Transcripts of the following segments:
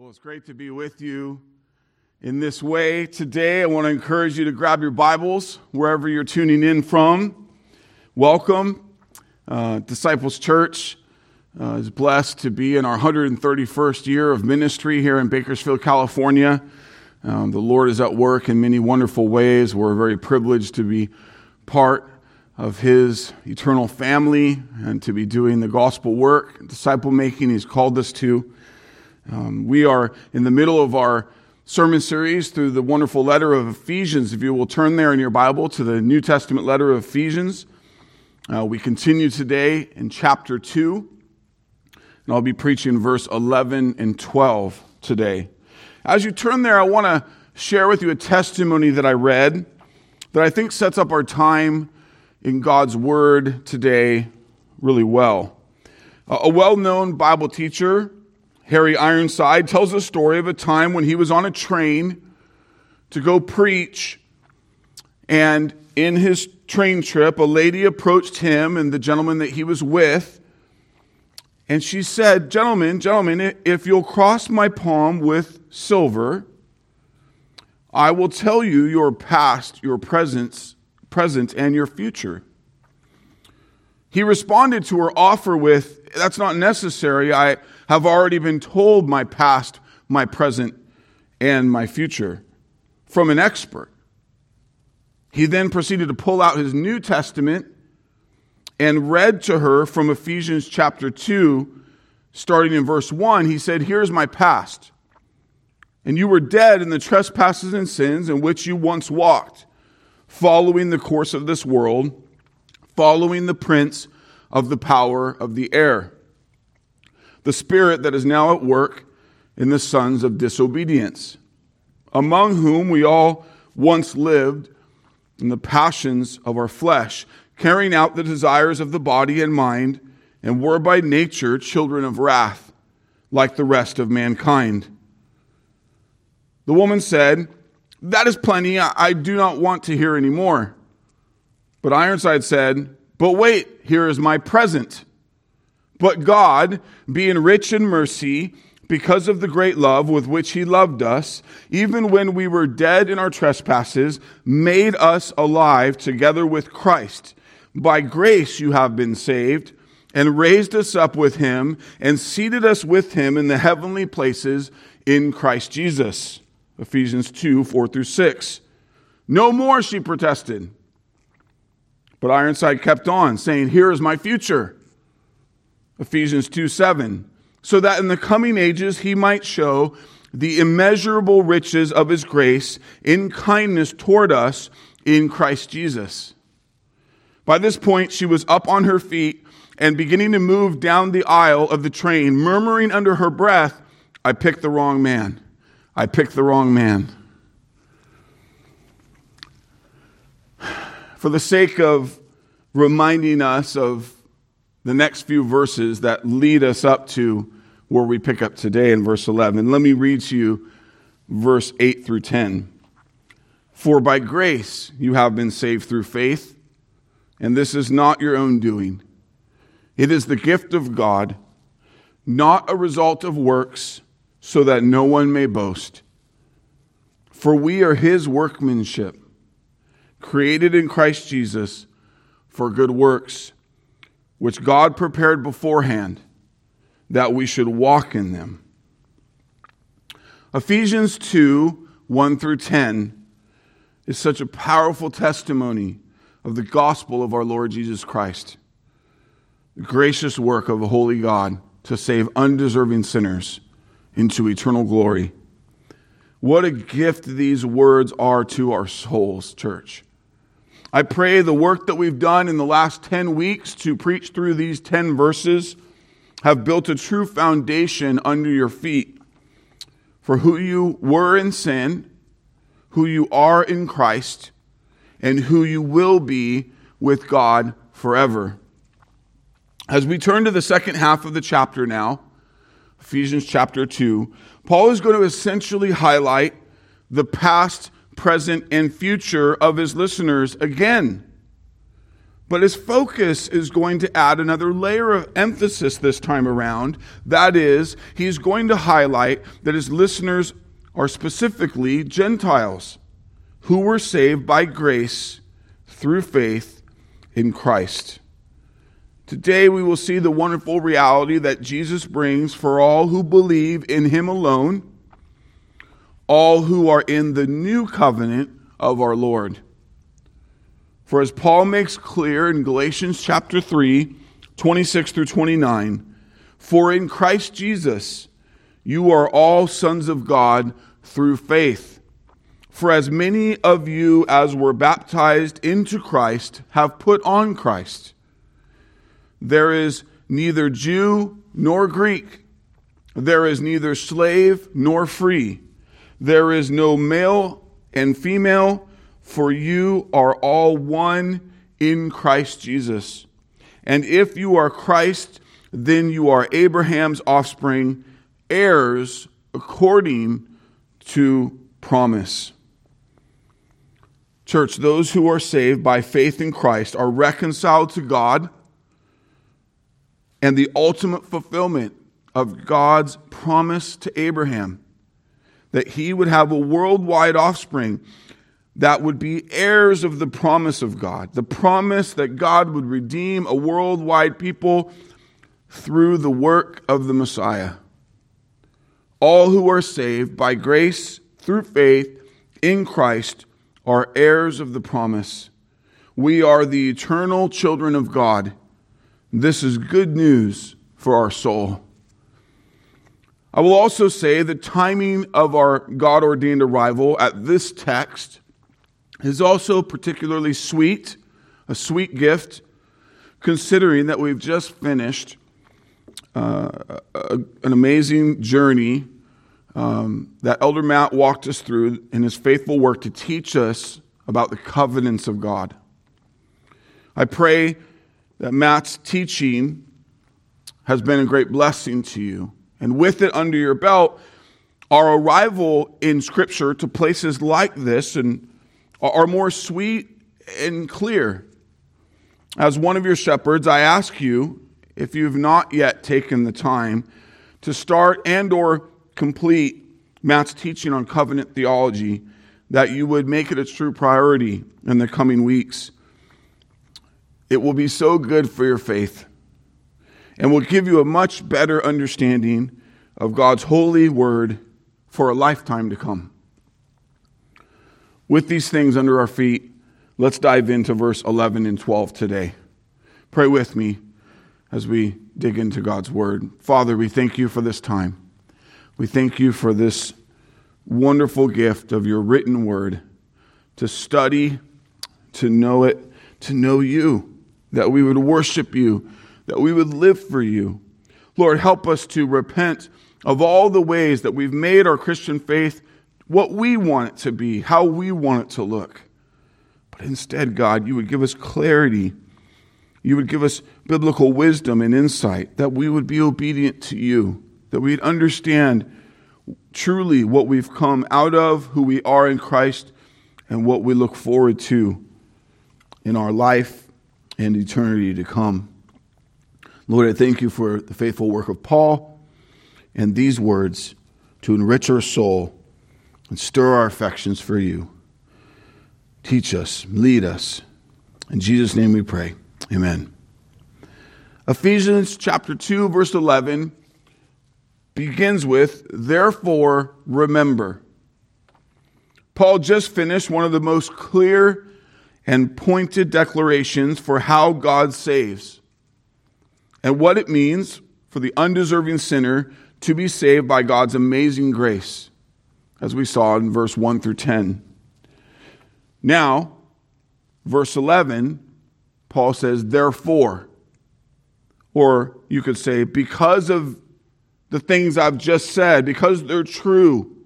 Well, it's great to be with you in this way today. I want to encourage you to grab your Bibles wherever you're tuning in from. Welcome. Uh, Disciples Church uh, is blessed to be in our 131st year of ministry here in Bakersfield, California. Um, the Lord is at work in many wonderful ways. We're very privileged to be part of His eternal family and to be doing the gospel work, disciple making He's called us to. Um, we are in the middle of our sermon series through the wonderful letter of Ephesians. If you will turn there in your Bible to the New Testament letter of Ephesians, uh, we continue today in chapter 2, and I'll be preaching verse 11 and 12 today. As you turn there, I want to share with you a testimony that I read that I think sets up our time in God's Word today really well. A well known Bible teacher Harry Ironside tells a story of a time when he was on a train to go preach. And in his train trip, a lady approached him and the gentleman that he was with. And she said, Gentlemen, gentlemen, if you'll cross my palm with silver, I will tell you your past, your present, present, and your future. He responded to her offer with, That's not necessary. I, have already been told my past, my present, and my future from an expert. He then proceeded to pull out his New Testament and read to her from Ephesians chapter 2, starting in verse 1. He said, Here's my past. And you were dead in the trespasses and sins in which you once walked, following the course of this world, following the prince of the power of the air the spirit that is now at work in the sons of disobedience, among whom we all once lived in the passions of our flesh, carrying out the desires of the body and mind, and were by nature children of wrath, like the rest of mankind. The woman said, That is plenty. I do not want to hear any more. But Ironside said, But wait, here is my present. But God, being rich in mercy, because of the great love with which he loved us, even when we were dead in our trespasses, made us alive together with Christ. By grace you have been saved, and raised us up with him, and seated us with him in the heavenly places in Christ Jesus. Ephesians 2 4 through 6. No more, she protested. But Ironside kept on, saying, Here is my future. Ephesians 2 7, so that in the coming ages he might show the immeasurable riches of his grace in kindness toward us in Christ Jesus. By this point, she was up on her feet and beginning to move down the aisle of the train, murmuring under her breath, I picked the wrong man. I picked the wrong man. For the sake of reminding us of the next few verses that lead us up to where we pick up today in verse 11. Let me read to you verse 8 through 10. For by grace you have been saved through faith, and this is not your own doing. It is the gift of God, not a result of works, so that no one may boast. For we are his workmanship, created in Christ Jesus for good works which God prepared beforehand that we should walk in them. Ephesians 2 1 through 10 is such a powerful testimony of the gospel of our Lord Jesus Christ. The gracious work of a holy God to save undeserving sinners into eternal glory. What a gift these words are to our souls, church. I pray the work that we've done in the last 10 weeks to preach through these 10 verses have built a true foundation under your feet for who you were in sin, who you are in Christ, and who you will be with God forever. As we turn to the second half of the chapter now, Ephesians chapter 2, Paul is going to essentially highlight the past present, and future of his listeners again. But his focus is going to add another layer of emphasis this time around. That is, he's going to highlight that his listeners are specifically Gentiles who were saved by grace through faith in Christ. Today we will see the wonderful reality that Jesus brings for all who believe in him alone, all who are in the new covenant of our Lord. For as Paul makes clear in Galatians chapter 3, 26 through 29, for in Christ Jesus you are all sons of God through faith. For as many of you as were baptized into Christ have put on Christ. There is neither Jew nor Greek. There is neither slave nor free. There is no male and female for you are all one in Christ Jesus. And if you are Christ, then you are Abraham's offspring, heirs according to promise. Church, those who are saved by faith in Christ are reconciled to God and the ultimate fulfillment of God's promise to Abraham that he would have a worldwide offspring that would be heirs of the promise of God, the promise that God would redeem a worldwide people through the work of the Messiah. All who are saved by grace through faith in Christ are heirs of the promise. We are the eternal children of God. This is good news for our soul. I will also say the timing of our God ordained arrival at this text is also particularly sweet, a sweet gift, considering that we've just finished uh, a, an amazing journey um, that Elder Matt walked us through in his faithful work to teach us about the covenants of God. I pray that Matt's teaching has been a great blessing to you. And with it under your belt, our arrival in Scripture to places like this and are more sweet and clear. As one of your shepherds, I ask you, if you've not yet taken the time to start and or complete Matt's teaching on covenant theology, that you would make it a true priority in the coming weeks. It will be so good for your faith and will give you a much better understanding of God's holy word for a lifetime to come. With these things under our feet, let's dive into verse 11 and 12 today. Pray with me as we dig into God's word. Father, we thank you for this time. We thank you for this wonderful gift of your written word to study, to know it, to know you, that we would worship you, that we would live for you. Lord, help us to repent of all the ways that we've made our Christian faith what we want it to be, how we want it to look. But instead, God, you would give us clarity. You would give us biblical wisdom and insight, that we would be obedient to you, that we'd understand truly what we've come out of, who we are in Christ, and what we look forward to in our life and eternity to come. Lord, I thank you for the faithful work of Paul and these words to enrich our soul and stir our affections for you. Teach us, lead us. In Jesus' name we pray. Amen. Ephesians chapter 2, verse 11 begins with, Therefore, remember. Paul just finished one of the most clear and pointed declarations for how God saves and what it means for the undeserving sinner to be saved by God's amazing grace as we saw in verse 1 through 10. Now, verse 11, Paul says, therefore, or you could say, because of the things I've just said, because they're true,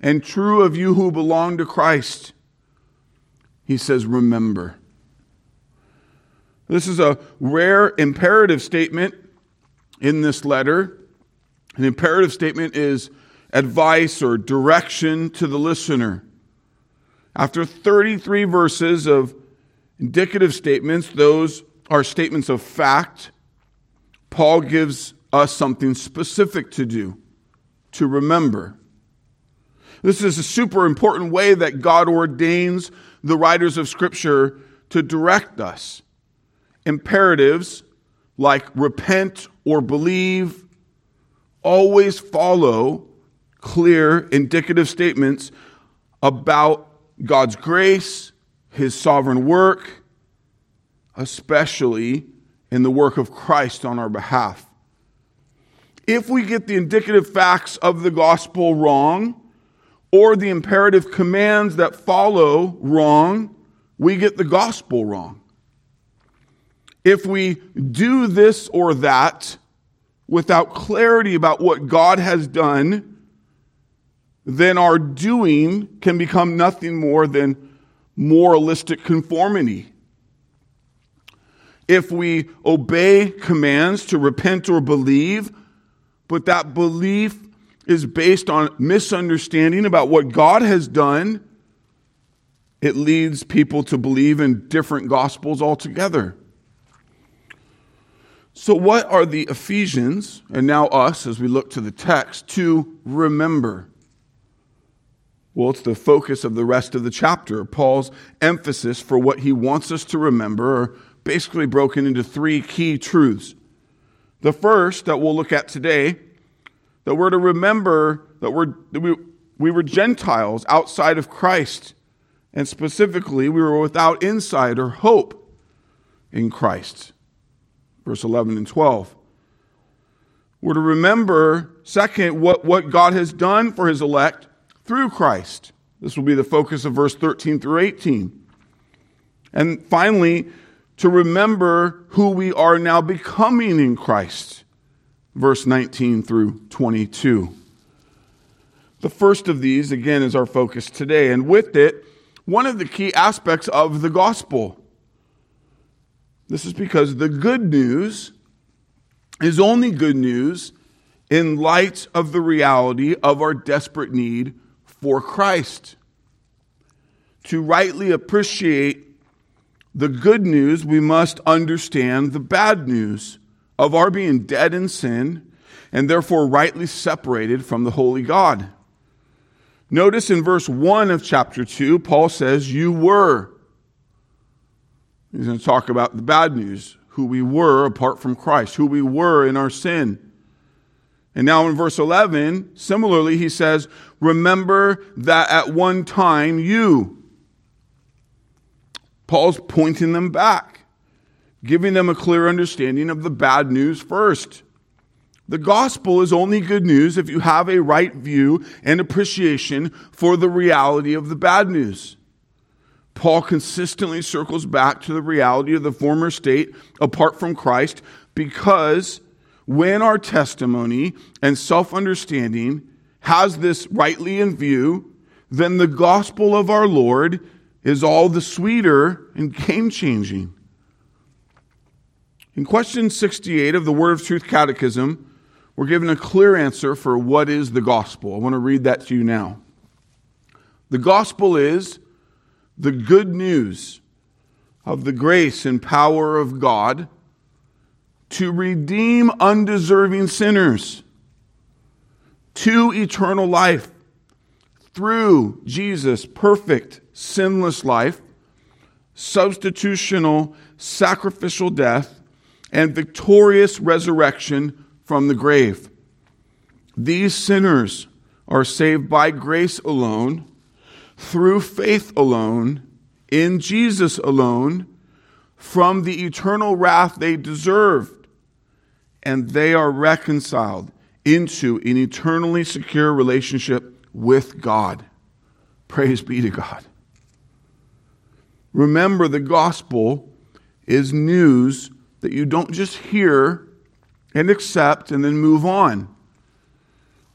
and true of you who belong to Christ, he says, remember. This is a rare imperative statement in this letter. An imperative statement is advice or direction to the listener. After 33 verses of Indicative statements, those are statements of fact. Paul gives us something specific to do, to remember. This is a super important way that God ordains the writers of Scripture to direct us. Imperatives like repent or believe always follow clear indicative statements about God's grace, His sovereign work, especially in the work of Christ on our behalf. If we get the indicative facts of the gospel wrong, or the imperative commands that follow wrong, we get the gospel wrong. If we do this or that without clarity about what God has done, then our doing can become nothing more than moralistic conformity. If we obey commands to repent or believe, but that belief is based on misunderstanding about what God has done, it leads people to believe in different gospels altogether. So, what are the Ephesians, and now us as we look to the text, to remember? Well, it's the focus of the rest of the chapter. Paul's emphasis for what he wants us to remember are basically broken into three key truths. The first that we'll look at today that we're to remember that, we're, that we, we were Gentiles outside of Christ. And specifically, we were without insight or hope in Christ. Verse 11 and 12. We're to remember, second, what, what God has done for his elect through Christ. This will be the focus of verse 13 through 18. And finally, to remember who we are now becoming in Christ verse 19 through 22. The first of these, again, is our focus today, and with it, one of the key aspects of the gospel. This is because the good news is only good news in light of the reality of our desperate need for Christ. To rightly appreciate the good news, we must understand the bad news of our being dead in sin and therefore rightly separated from the holy God. Notice in verse 1 of chapter 2, Paul says, You were. He's going to talk about the bad news, who we were apart from Christ, who we were in our sin. And now in verse 11, similarly, he says, Remember that at one time you. Paul's pointing them back giving them a clear understanding of the bad news first. The gospel is only good news if you have a right view and appreciation for the reality of the bad news. Paul consistently circles back to the reality of the former state apart from Christ because when our testimony and self understanding has this rightly in view, then the gospel of our Lord is all the sweeter and game changing. In question 68 of the Word of Truth Catechism, we're given a clear answer for what is the gospel. I want to read that to you now. The gospel is the good news of the grace and power of God to redeem undeserving sinners to eternal life through Jesus' perfect, sinless life, substitutional, sacrificial death, and victorious resurrection from the grave. These sinners are saved by grace alone, through faith alone, in Jesus alone, from the eternal wrath they deserved, and they are reconciled into an eternally secure relationship with God. Praise be to God. Remember, the gospel is news that you don't just hear and accept and then move on.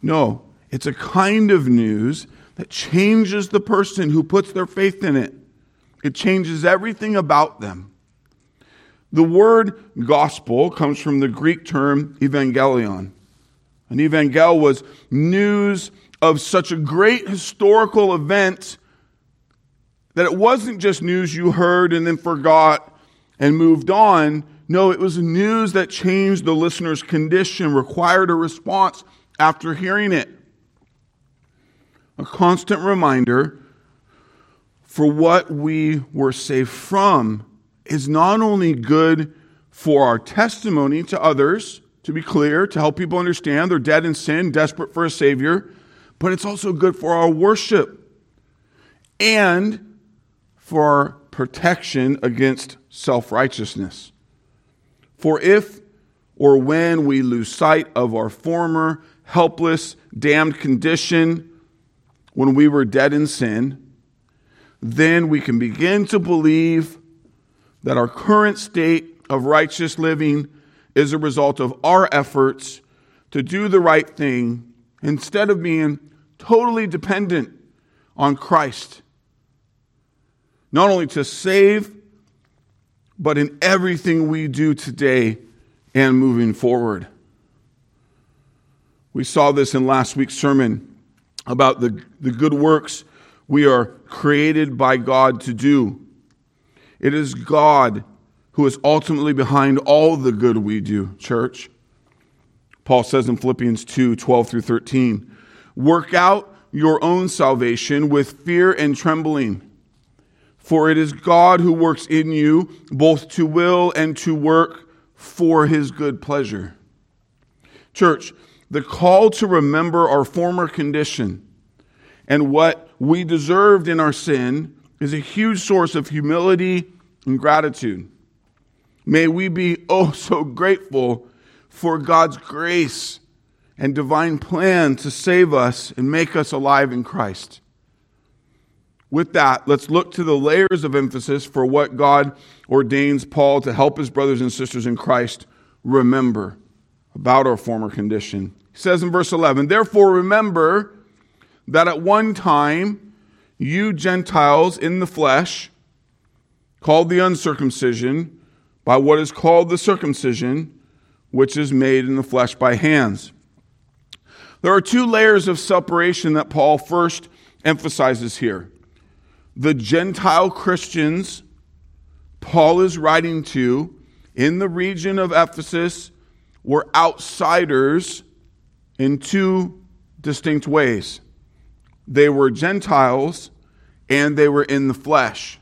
No, it's a kind of news that changes the person who puts their faith in it. It changes everything about them. The word gospel comes from the Greek term evangelion. An evangel was news of such a great historical event That it wasn't just news you heard and then forgot and moved on. No, it was news that changed the listener's condition, required a response after hearing it. A constant reminder for what we were saved from is not only good for our testimony to others, to be clear, to help people understand they're dead in sin, desperate for a Savior, but it's also good for our worship and for our protection against self righteousness. For if or when we lose sight of our former helpless, damned condition when we were dead in sin, then we can begin to believe that our current state of righteous living is a result of our efforts to do the right thing instead of being totally dependent on Christ. Not only to save, but in everything we do today and moving forward. We saw this in last week's sermon about the, the good works we are created by God to do. It is God who is ultimately behind all the good we do, church. Paul says in Philippians 2 12 through 13, work out your own salvation with fear and trembling. For it is God who works in you both to will and to work for his good pleasure. Church, the call to remember our former condition and what we deserved in our sin is a huge source of humility and gratitude. May we be oh so grateful for God's grace and divine plan to save us and make us alive in Christ. With that, let's look to the layers of emphasis for what God ordains Paul to help his brothers and sisters in Christ remember about our former condition. He says in verse 11, Therefore remember that at one time you Gentiles in the flesh, called the uncircumcision by what is called the circumcision, which is made in the flesh by hands. There are two layers of separation that Paul first emphasizes here. The Gentile Christians Paul is writing to in the region of Ephesus were outsiders in two distinct ways. They were Gentiles and they were in the flesh.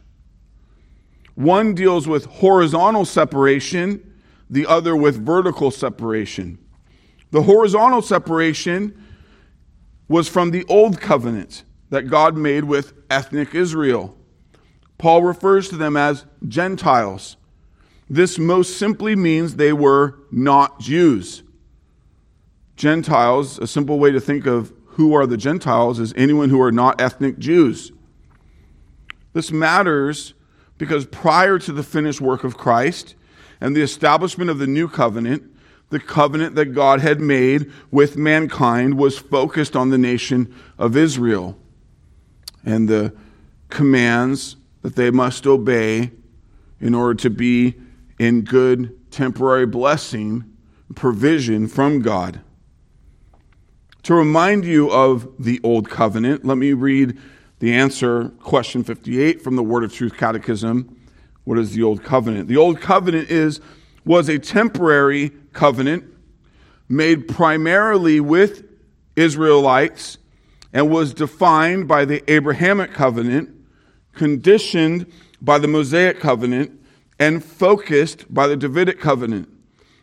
One deals with horizontal separation, the other with vertical separation. The horizontal separation was from the old covenant that God made with ethnic Israel. Paul refers to them as Gentiles. This most simply means they were not Jews. Gentiles, a simple way to think of who are the Gentiles is anyone who are not ethnic Jews. This matters because prior to the finished work of Christ and the establishment of the new covenant, the covenant that God had made with mankind was focused on the nation of Israel and the commands that they must obey in order to be in good temporary blessing, provision from God. To remind you of the Old Covenant, let me read the answer, question 58 from the Word of Truth Catechism. What is the Old Covenant? The Old Covenant is was a temporary covenant made primarily with Israelites and was defined by the Abrahamic covenant, conditioned by the Mosaic covenant, and focused by the Davidic covenant.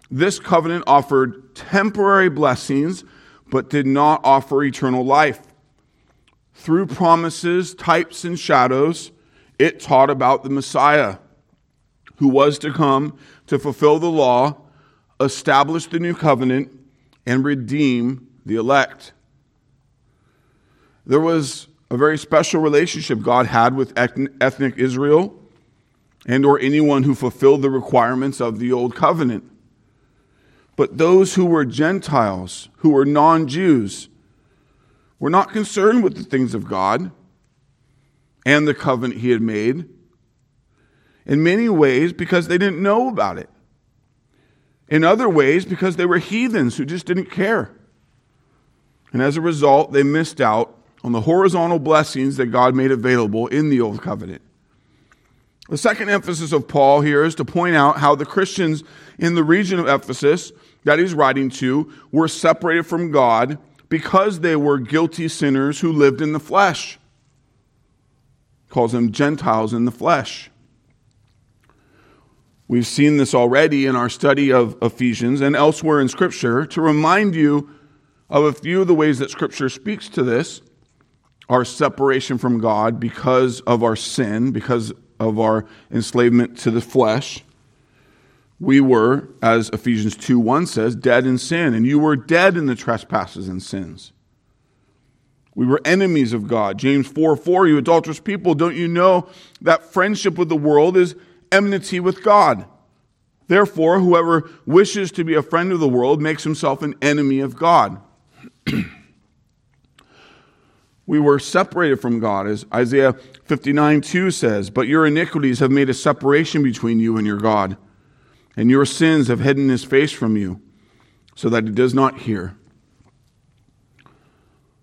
This covenant offered temporary blessings but did not offer eternal life. Through promises, types, and shadows, it taught about the Messiah who was to come to fulfill the law, establish the new covenant, and redeem the elect. There was a very special relationship God had with ethnic Israel and or anyone who fulfilled the requirements of the old covenant. But those who were Gentiles, who were non Jews, were not concerned with the things of God and the covenant he had made. In many ways, because they didn't know about it. In other ways, because they were heathens who just didn't care. And as a result, they missed out on the horizontal blessings that God made available in the Old Covenant. The second emphasis of Paul here is to point out how the Christians in the region of Ephesus that he's writing to were separated from God because they were guilty sinners who lived in the flesh. He calls them Gentiles in the flesh. We've seen this already in our study of Ephesians and elsewhere in Scripture. To remind you of a few of the ways that Scripture speaks to this our separation from God because of our sin, because of our enslavement to the flesh. We were, as Ephesians 2 1 says, dead in sin, and you were dead in the trespasses and sins. We were enemies of God. James 4 4, you adulterous people, don't you know that friendship with the world is enmity with God? Therefore, whoever wishes to be a friend of the world makes himself an enemy of God. we were separated from God, as Isaiah 59 2 says, but your iniquities have made a separation between you and your God, and your sins have hidden his face from you, so that he does not hear.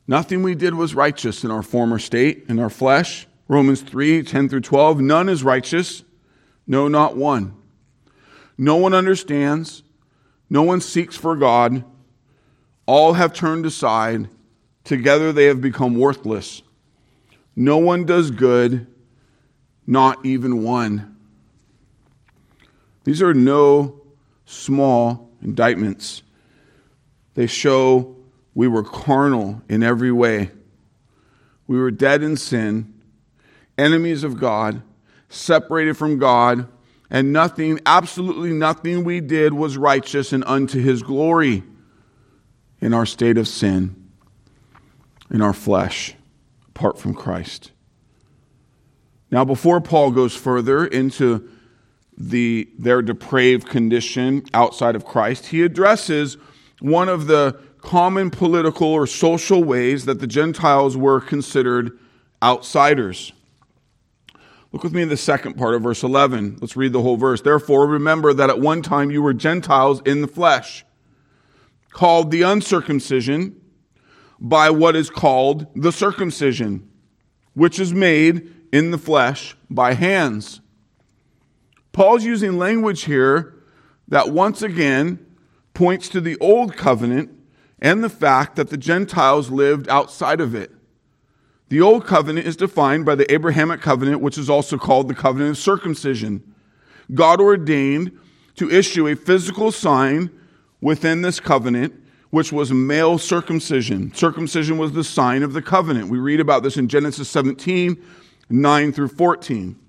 Nothing we did was righteous in our former state, in our flesh. Romans 3 10 through 12. None is righteous, no, not one. No one understands, no one seeks for God. All have turned aside. Together they have become worthless. No one does good, not even one. These are no small indictments. They show we were carnal in every way. We were dead in sin, enemies of God, separated from God, and nothing, absolutely nothing we did was righteous and unto his glory in our state of sin, in our flesh, apart from Christ. Now, before Paul goes further into the, their depraved condition outside of Christ, he addresses one of the common political or social ways that the Gentiles were considered outsiders. Look with me in the second part of verse 11. Let's read the whole verse. Therefore, remember that at one time you were Gentiles in the flesh called the uncircumcision by what is called the circumcision, which is made in the flesh by hands. Paul's using language here that once again points to the old covenant and the fact that the Gentiles lived outside of it. The old covenant is defined by the Abrahamic covenant, which is also called the covenant of circumcision. God ordained to issue a physical sign within this covenant, which was male circumcision. Circumcision was the sign of the covenant. We read about this in Genesis 17, 9 through 14.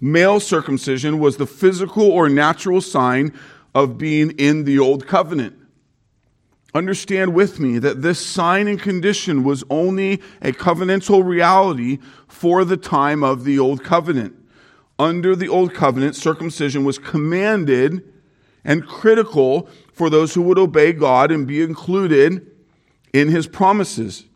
Male circumcision was the physical or natural sign of being in the old covenant. Understand with me that this sign and condition was only a covenantal reality for the time of the Old Covenant. Under the Old Covenant, circumcision was commanded and critical for those who would obey God and be included in his promises.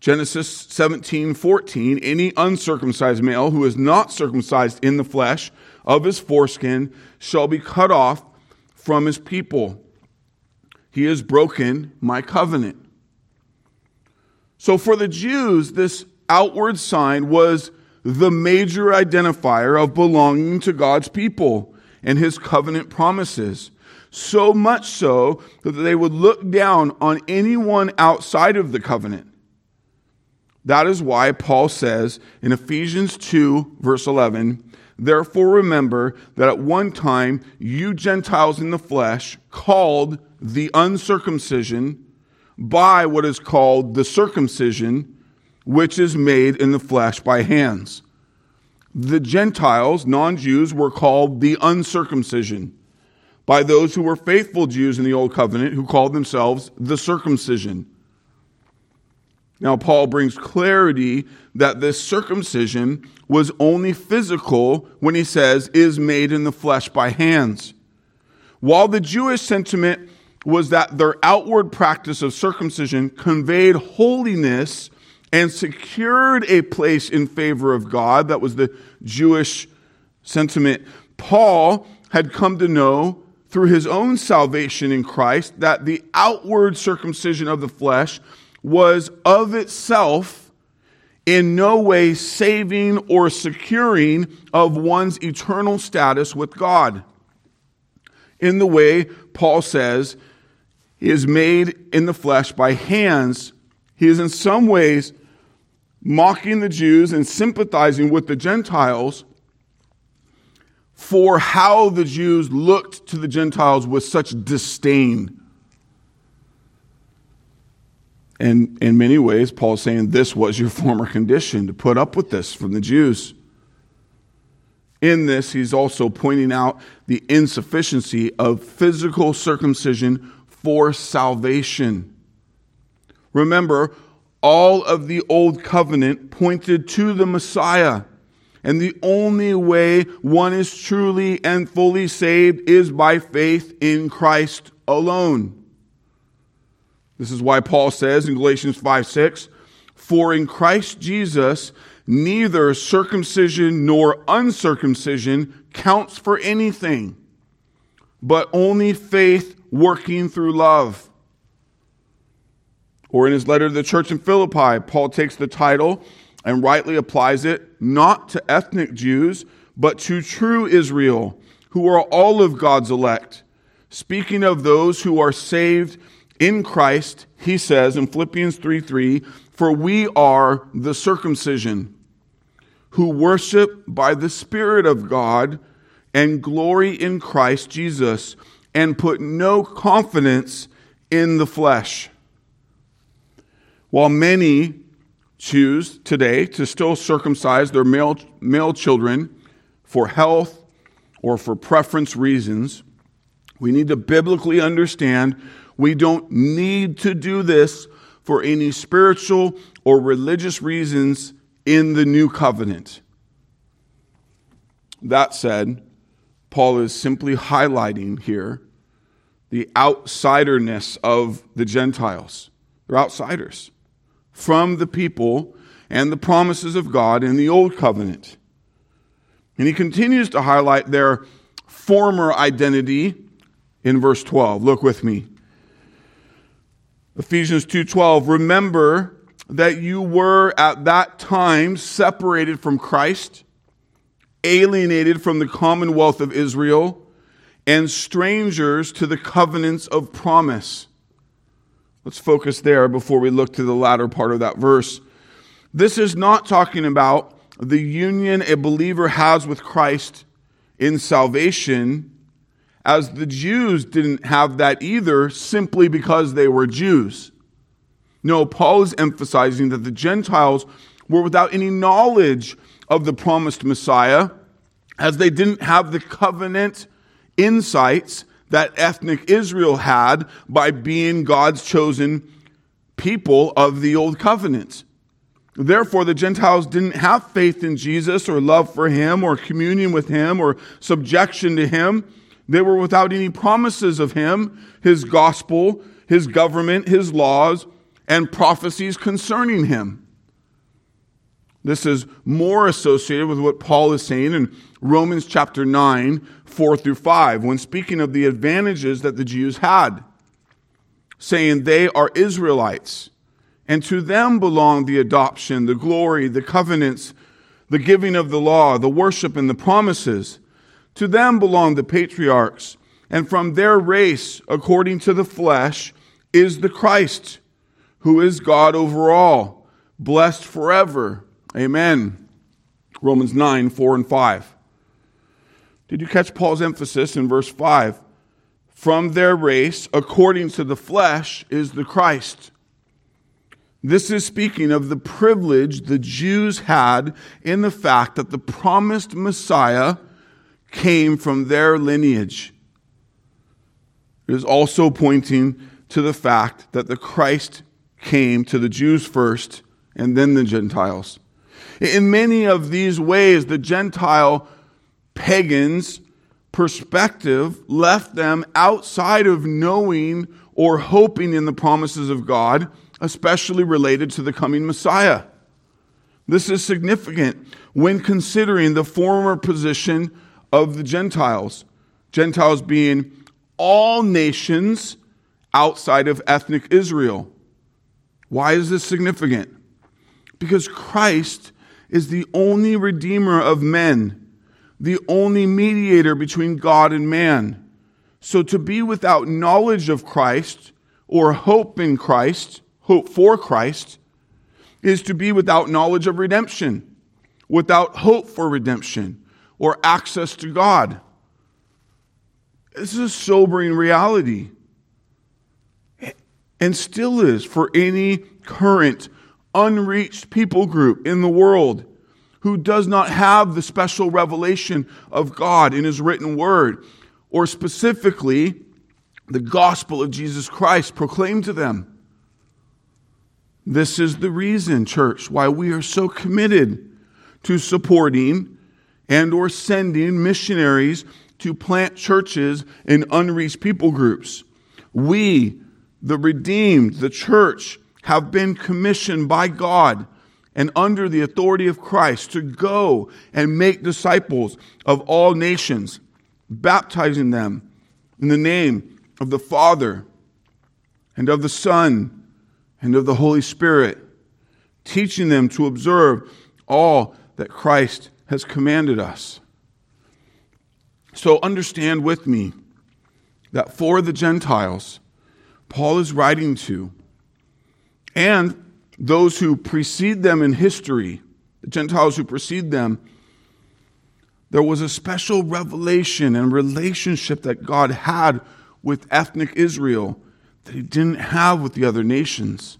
Genesis 17, 14, any uncircumcised male who is not circumcised in the flesh of his foreskin shall be cut off from his people. He has broken my covenant. So for the Jews, this outward sign was the major identifier of belonging to God's people and his covenant promises. So much so that they would look down on anyone outside of the covenant. That is why Paul says in Ephesians 2, verse 11, Therefore remember that at one time you Gentiles in the flesh, called the uncircumcision by what is called the circumcision, which is made in the flesh by hands. The Gentiles, non Jews, were called the uncircumcision by those who were faithful Jews in the Old Covenant who called themselves the circumcision. Now, Paul brings clarity that this circumcision was only physical when he says, is made in the flesh by hands. While the Jewish sentiment was that their outward practice of circumcision conveyed holiness and secured a place in favor of God, that was the Jewish sentiment, Paul had come to know through his own salvation in Christ that the outward circumcision of the flesh was of itself in no way saving or securing of one's eternal status with God. In the way Paul says, he is made in the flesh by hands. He is in some ways mocking the Jews and sympathizing with the Gentiles for how the Jews looked to the Gentiles with such disdain. And in many ways, Paul's saying this was your former condition to put up with this from the Jews. In this, he's also pointing out the insufficiency of physical circumcision for salvation. Remember, all of the old covenant pointed to the Messiah. And the only way one is truly and fully saved is by faith in Christ alone. This is why Paul says in Galatians 5 6, For in Christ Jesus, neither circumcision nor uncircumcision counts for anything, but only faith working through love. Or in his letter to the church in Philippi, Paul takes the title and rightly applies it not to ethnic Jews, but to true Israel, who are all of God's elect, speaking of those who are saved in Christ, he says in Philippians 3 3, for we are the circumcision who worship by the Spirit of God and glory in Christ Jesus and put no confidence in the flesh. While many choose today to still circumcise their male, male children for health or for preference reasons, we need to biblically understand we don't need to do this for any spiritual or religious reasons in the new covenant. That said, Paul is simply highlighting here the outsiderness of the Gentiles. They're outsiders from the people and the promises of God in the old covenant. And he continues to highlight their former identity in verse 12. Look with me. Ephesians 2:12 remember that you were at that time separated from Christ alienated from the commonwealth of Israel and strangers to the covenants of promise. Let's focus there before we look to the latter part of that verse. This is not talking about the union a believer has with Christ in salvation as the Jews didn't have that either simply because they were Jews. No, Paul is emphasizing that the Gentiles were without any knowledge of the promised Messiah, as they didn't have the covenant insights that ethnic Israel had by being God's chosen people of the old covenant. Therefore, the Gentiles didn't have faith in Jesus or love for him or communion with him or subjection to him. They were without any promises of him, his gospel, his government, his laws, and prophecies concerning him. This is more associated with what Paul is saying in Romans chapter 9, 4 through 5, when speaking of the advantages that the Jews had, saying they are Israelites, and to them belong the adoption, the glory, the covenants, the giving of the law, the worship, and the promises. To them belong the patriarchs, and from their race, according to the flesh, is the Christ, who is God over all, blessed forever. Amen. Romans 9, 4 and 5. Did you catch Paul's emphasis in verse 5? From their race, according to the flesh, is the Christ. This is speaking of the privilege the Jews had in the fact that the promised Messiah came from their lineage. It is also pointing to the fact that the Christ came to the Jews first and then the Gentiles. In many of these ways, the Gentile pagans' perspective left them outside of knowing or hoping in the promises of God, especially related to the coming Messiah. This is significant when considering the former position of the Gentiles. Gentiles being all nations outside of ethnic Israel. Why is this significant? Because Christ is the only Redeemer of men, the only mediator between God and man. So to be without knowledge of Christ or hope in Christ, hope for Christ, is to be without knowledge of redemption, without hope for redemption, or access to God. This is a sobering reality. And still is for any current unreached people group in the world who does not have the special revelation of God in His written word, or specifically the gospel of Jesus Christ proclaimed to them. This is the reason, church, why we are so committed to supporting and or sending missionaries to plant churches in unreached people groups. We, the redeemed, the church, have been commissioned by God and under the authority of Christ to go and make disciples of all nations, baptizing them in the name of the Father and of the Son and of the Holy Spirit, teaching them to observe all that Christ has commanded us. So understand with me that for the Gentiles, Paul is writing to, and those who precede them in history, the Gentiles who precede them, there was a special revelation and relationship that God had with ethnic Israel that he didn't have with the other nations.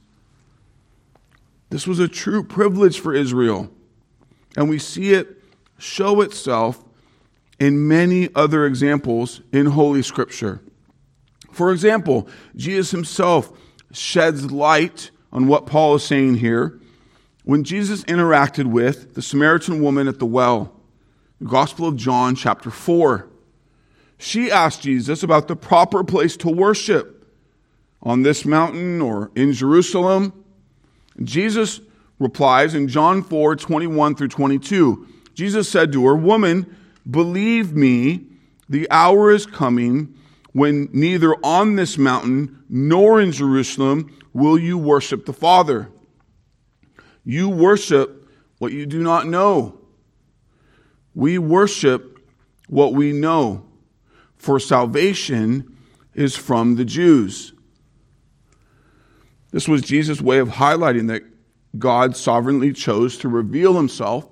This was a true privilege for Israel, and we see it show itself in many other examples in Holy Scripture. For example, Jesus himself sheds light on what Paul is saying here when Jesus interacted with the Samaritan woman at the well, the Gospel of John, chapter 4. She asked Jesus about the proper place to worship on this mountain or in Jerusalem. Jesus replies in John 4 21 through 22. Jesus said to her, Woman, believe me, the hour is coming when neither on this mountain nor in Jerusalem will you worship the Father. You worship what you do not know. We worship what we know, for salvation is from the Jews. This was Jesus' way of highlighting that God sovereignly chose to reveal himself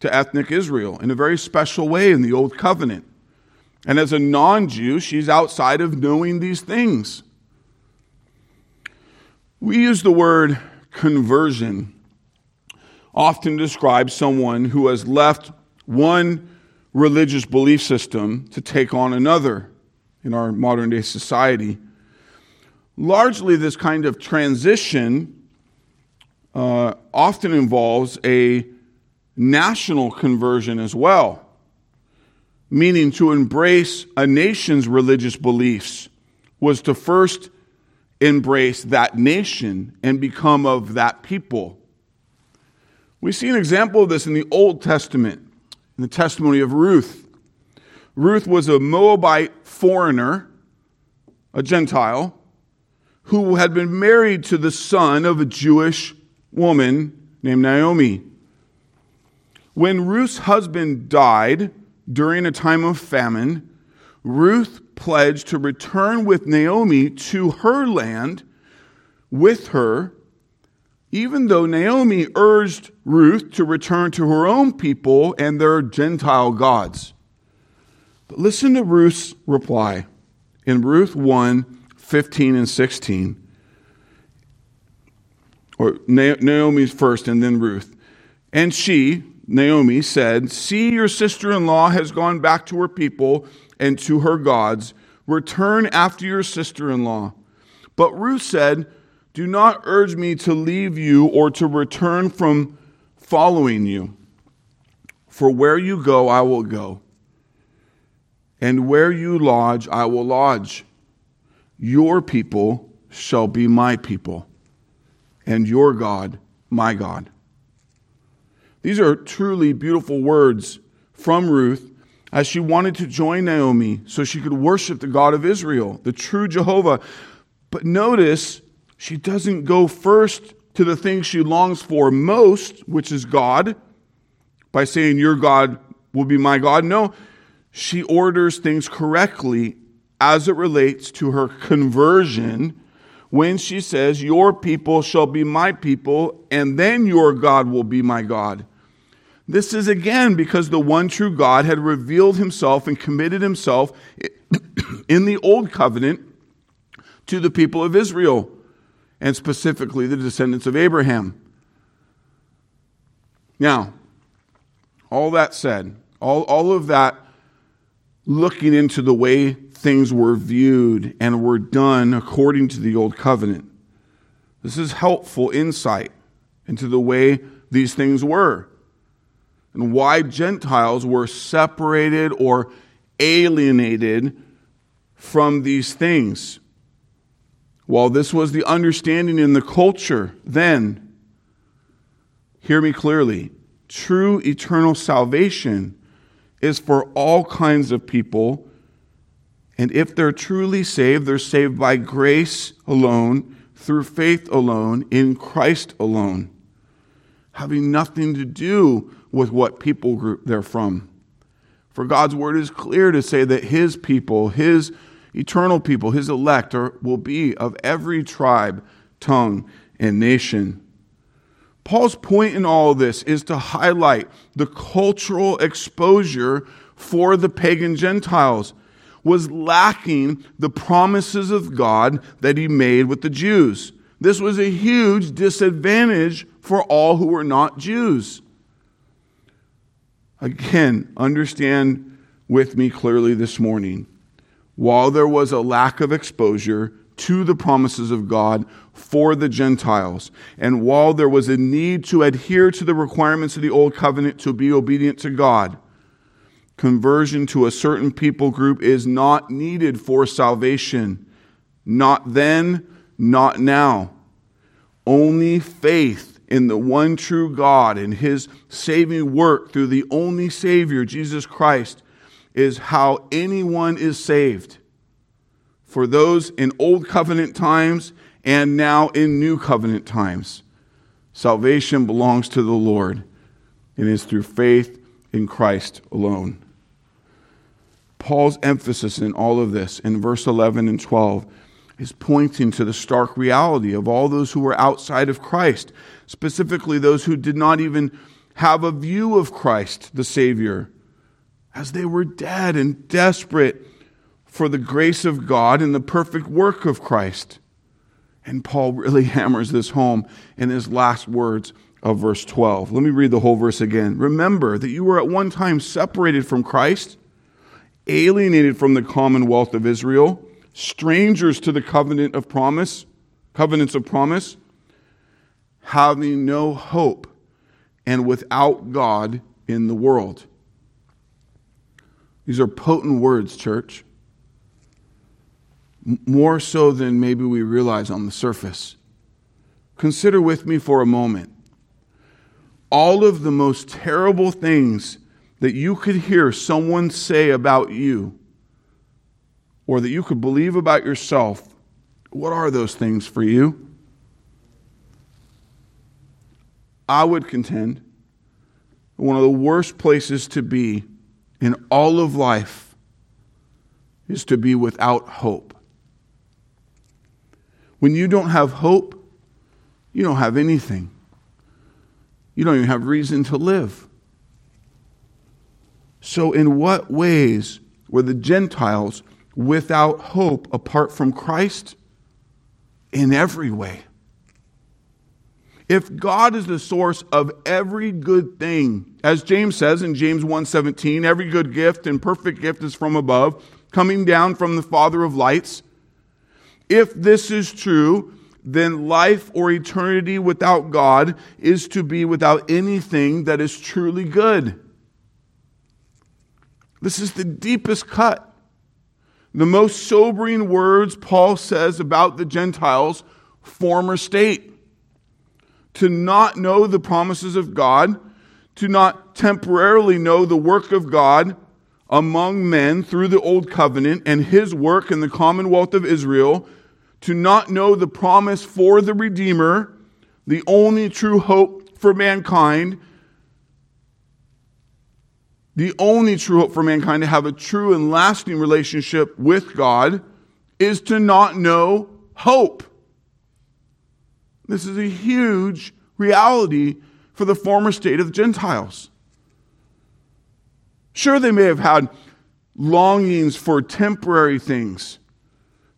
to ethnic Israel in a very special way in the Old Covenant. And as a non Jew, she's outside of knowing these things. We use the word conversion often describe someone who has left one religious belief system to take on another in our modern day society. Largely, this kind of transition uh, often involves a national conversion as well, meaning to embrace a nation's religious beliefs was to first embrace that nation and become of that people. We see an example of this in the Old Testament, in the testimony of Ruth. Ruth was a Moabite foreigner, a Gentile, who had been married to the son of a Jewish woman named Naomi. When Ruth's husband died during a time of famine, Ruth pledged to return with Naomi to her land with her, even though Naomi urged Ruth to return to her own people and their Gentile gods. But listen to Ruth's reply in Ruth 1 15 and 16. Or Naomi's first and then Ruth. And she, Naomi, said, See, your sister in law has gone back to her people and to her gods. Return after your sister in law. But Ruth said, Do not urge me to leave you or to return from following you. For where you go, I will go, and where you lodge, I will lodge. Your people shall be my people, and your God, my God. These are truly beautiful words from Ruth as she wanted to join Naomi so she could worship the God of Israel, the true Jehovah. But notice, She doesn't go first to the thing she longs for most, which is God, by saying, Your God will be my God. No, she orders things correctly as it relates to her conversion when she says, Your people shall be my people, and then your God will be my God. This is again because the one true God had revealed himself and committed himself in the old covenant to the people of Israel, and specifically the descendants of Abraham. Now, all that said, all, all of that looking into the way things were viewed and were done according to the old covenant. This is helpful insight into the way these things were and why Gentiles were separated or alienated from these things. While this was the understanding in the culture then, hear me clearly true eternal salvation is for all kinds of people. And if they're truly saved, they're saved by grace alone, through faith alone, in Christ alone, having nothing to do with what people group they're from. For God's word is clear to say that his people, his eternal people, his elect, are, will be of every tribe, tongue, and nation. Paul's point in all of this is to highlight the cultural exposure for the pagan Gentiles was lacking the promises of God that he made with the Jews. This was a huge disadvantage for all who were not Jews. Again, understand with me clearly this morning. While there was a lack of exposure to the promises of God for the Gentiles. And while there was a need to adhere to the requirements of the Old Covenant to be obedient to God, conversion to a certain people group is not needed for salvation. Not then, not now. Only faith in the one true God and his saving work through the only Savior, Jesus Christ, is how anyone is saved for those in Old Covenant times and now in New Covenant times. Salvation belongs to the Lord and is through faith in Christ alone. Paul's emphasis in all of this in verse 11 and 12 is pointing to the stark reality of all those who were outside of Christ, specifically those who did not even have a view of Christ, the Savior, as they were dead and desperate for the grace of God and the perfect work of Christ. And Paul really hammers this home in his last words of verse 12. Let me read the whole verse again. Remember that you were at one time separated from Christ, alienated from the commonwealth of Israel, strangers to the covenant of promise, covenants of promise, having no hope and without God in the world. These are potent words, church more so than maybe we realize on the surface. Consider with me for a moment all of the most terrible things that you could hear someone say about you or that you could believe about yourself. What are those things for you? I would contend one of the worst places to be in all of life is to be without hope. When you don't have hope, you don't have anything. You don't even have reason to live. So, in what ways were the Gentiles without hope apart from Christ? In every way. If God is the source of every good thing, as James says in James 1:17, every good gift and perfect gift is from above, coming down from the Father of lights, if this is true, then life or eternity without God is to be without anything that is truly good. This is the deepest cut. The most sobering words Paul says about the Gentiles' former state. To not know the promises of God, to not temporarily know the work of God among men through the old covenant and his work in the commonwealth of Israel to not know the promise for the Redeemer, the only true hope for mankind, the only true hope for mankind to have a true and lasting relationship with God is to not know hope. This is a huge reality for the former state of the Gentiles. Sure, they may have had longings for temporary things,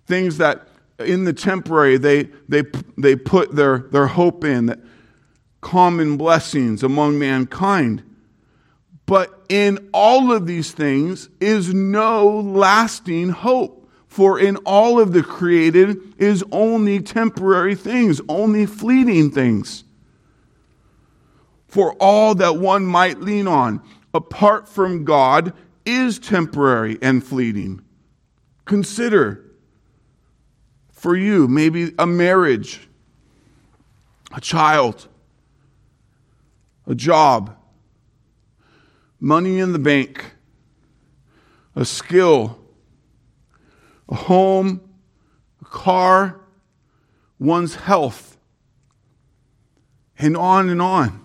things that in the temporary they, they, they put their, their hope in, that common blessings among mankind. But in all of these things is no lasting hope. For in all of the created is only temporary things, only fleeting things. For all that one might lean on apart from God is temporary and fleeting. Consider for you maybe a marriage, a child, a job money in the bank, a skill, a home, a car, one's health, and on and on.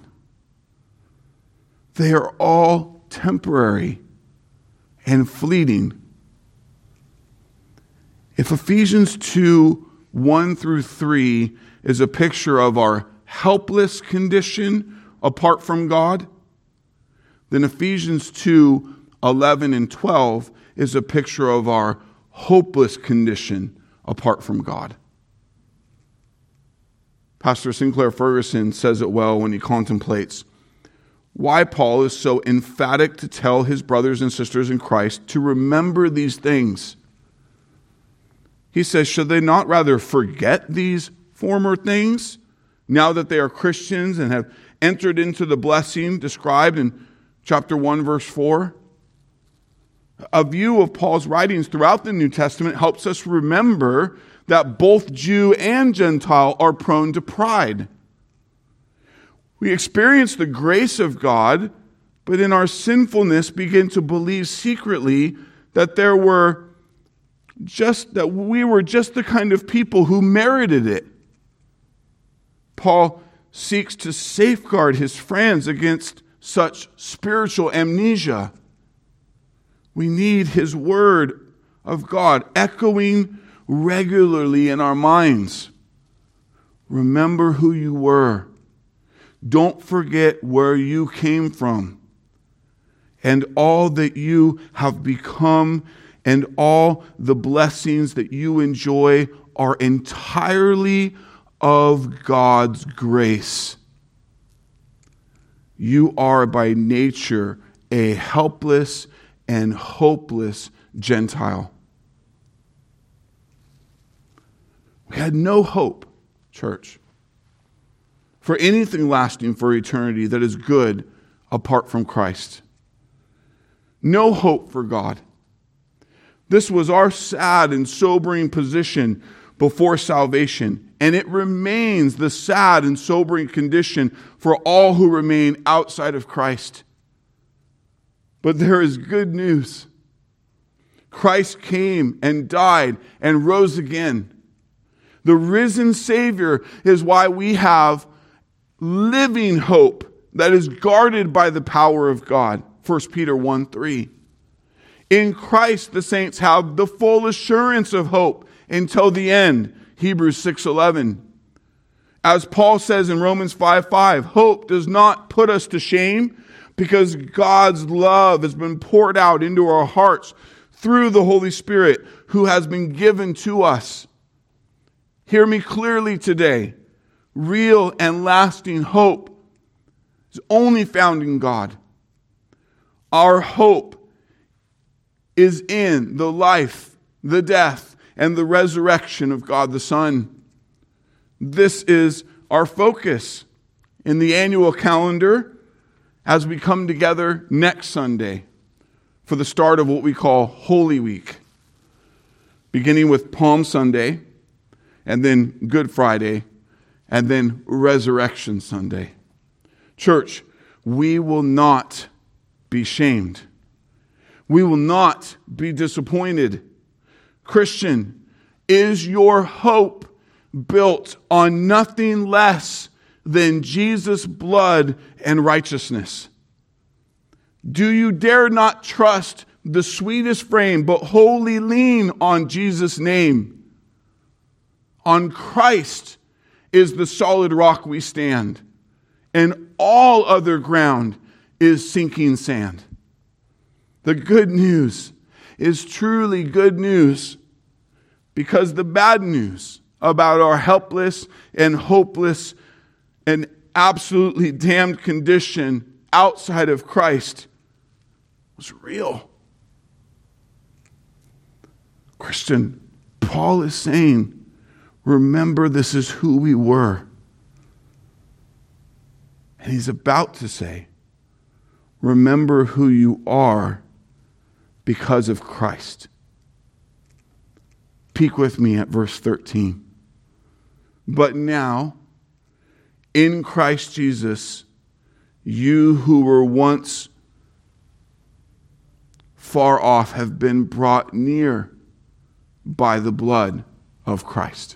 They are all temporary and fleeting. If Ephesians 2 1 through 3 is a picture of our helpless condition apart from God, then Ephesians 2 11 and 12 is a picture of our hopeless condition apart from God. Pastor Sinclair Ferguson says it well when he contemplates why Paul is so emphatic to tell his brothers and sisters in Christ to remember these things. He says, Should they not rather forget these former things now that they are Christians and have entered into the blessing described in chapter 1, verse 4. A view of Paul's writings throughout the New Testament helps us remember that both Jew and Gentile are prone to pride. We experience the grace of God, but in our sinfulness begin to believe secretly that there were just that we were just the kind of people who merited it. Paul seeks to safeguard his friends against such spiritual amnesia. We need His Word of God echoing regularly in our minds. Remember who you were. Don't forget where you came from and all that you have become and all the blessings that you enjoy are entirely of God's grace. You are by nature a helpless and hopeless Gentile. We had no hope, church, for anything lasting for eternity that is good apart from Christ. No hope for God. This was our sad and sobering position before salvation and it remains the sad and sobering condition for all who remain outside of Christ. But there is good news. Christ came and died and rose again. The risen Savior is why we have living hope that is guarded by the power of God. 1 Peter 1 3. In Christ, the saints have the full assurance of hope until the end Hebrews 6:11. As Paul says in Romans 5 5, hope does not put us to shame because God's love has been poured out into our hearts through the Holy Spirit who has been given to us. Hear me clearly today. Real and lasting hope is only found in God. Our hope is in the life, the death, and the resurrection of God the Son. This is our focus in the annual calendar as we come together next Sunday for the start of what we call Holy Week, beginning with Palm Sunday, and then Good Friday, and then Resurrection Sunday. Church, we will not be shamed. We will not be disappointed Christian, Is your hope built on nothing less than Jesus' blood and righteousness? Do you dare not trust the sweetest frame, but wholly lean on Jesus' name? On Christ is the solid rock we stand, and all other ground is sinking sand. The good news is truly good news because the bad news about our helpless and hopeless and absolutely damned condition outside of Christ was real. Christian, Paul is saying, remember this is who we were. And he's about to say, remember who you are because of Christ. Peek with me at verse 13. But now, in Christ Jesus, you who were once far off have been brought near by the blood of Christ.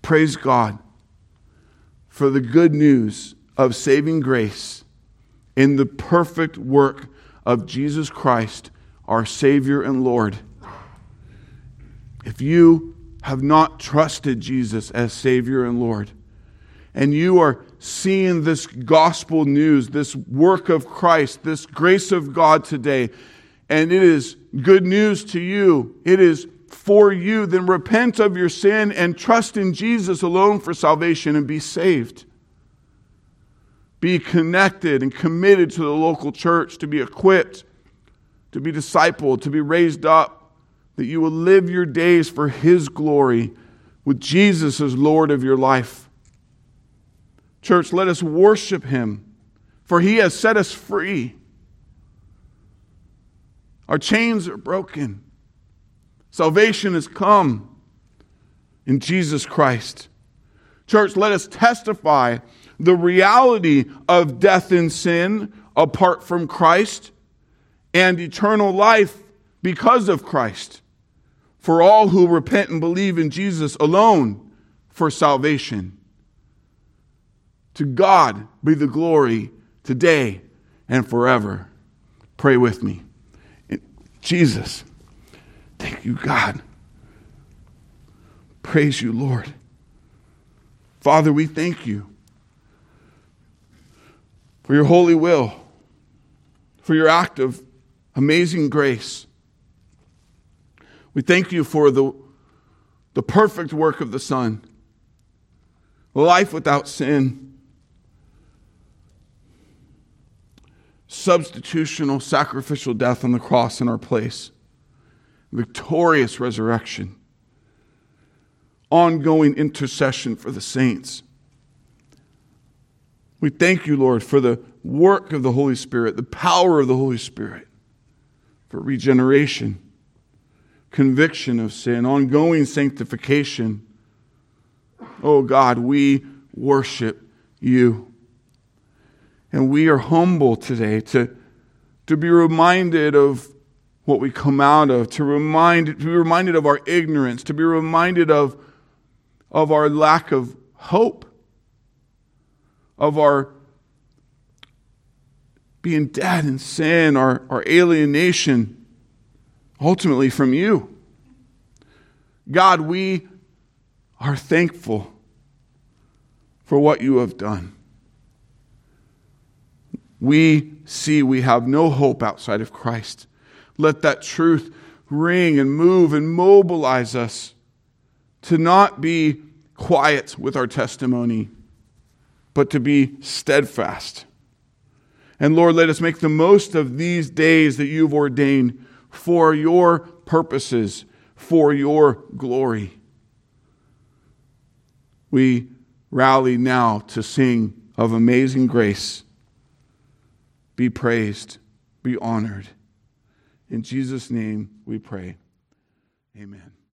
Praise God for the good news of saving grace in the perfect work of Jesus Christ, our Savior and Lord. If you have not trusted Jesus as Savior and Lord, and you are seeing this gospel news, this work of Christ, this grace of God today, and it is good news to you, it is for you, then repent of your sin and trust in Jesus alone for salvation and be saved. Be connected and committed to the local church, to be equipped, to be discipled, to be raised up, that you will live your days for His glory with Jesus as Lord of your life. Church, let us worship him, for he has set us free. Our chains are broken. Salvation has come in Jesus Christ. Church, let us testify the reality of death and sin apart from Christ and eternal life because of Christ for all who repent and believe in Jesus alone for salvation. To God be the glory today and forever. Pray with me. Jesus, thank you, God. Praise you, Lord. Father, we thank you for your holy will, for your act of amazing grace. We thank you for the, the perfect work of the Son, life without sin substitutional, sacrificial death on the cross in our place, victorious resurrection, ongoing intercession for the saints. We thank you, Lord, for the work of the Holy Spirit, the power of the Holy Spirit, for regeneration, conviction of sin, ongoing sanctification. Oh God, we worship you. And we are humble today to, to be reminded of what we come out of, to, remind, to be reminded of our ignorance, to be reminded of, of our lack of hope, of our being dead in sin, our, our alienation, ultimately from you. God, we are thankful for what you have done we see we have no hope outside of Christ. Let that truth ring and move and mobilize us to not be quiet with our testimony, but to be steadfast. And Lord, let us make the most of these days that you've ordained for your purposes, for your glory. We rally now to sing of amazing grace be praised, be honored. In Jesus' name we pray. Amen.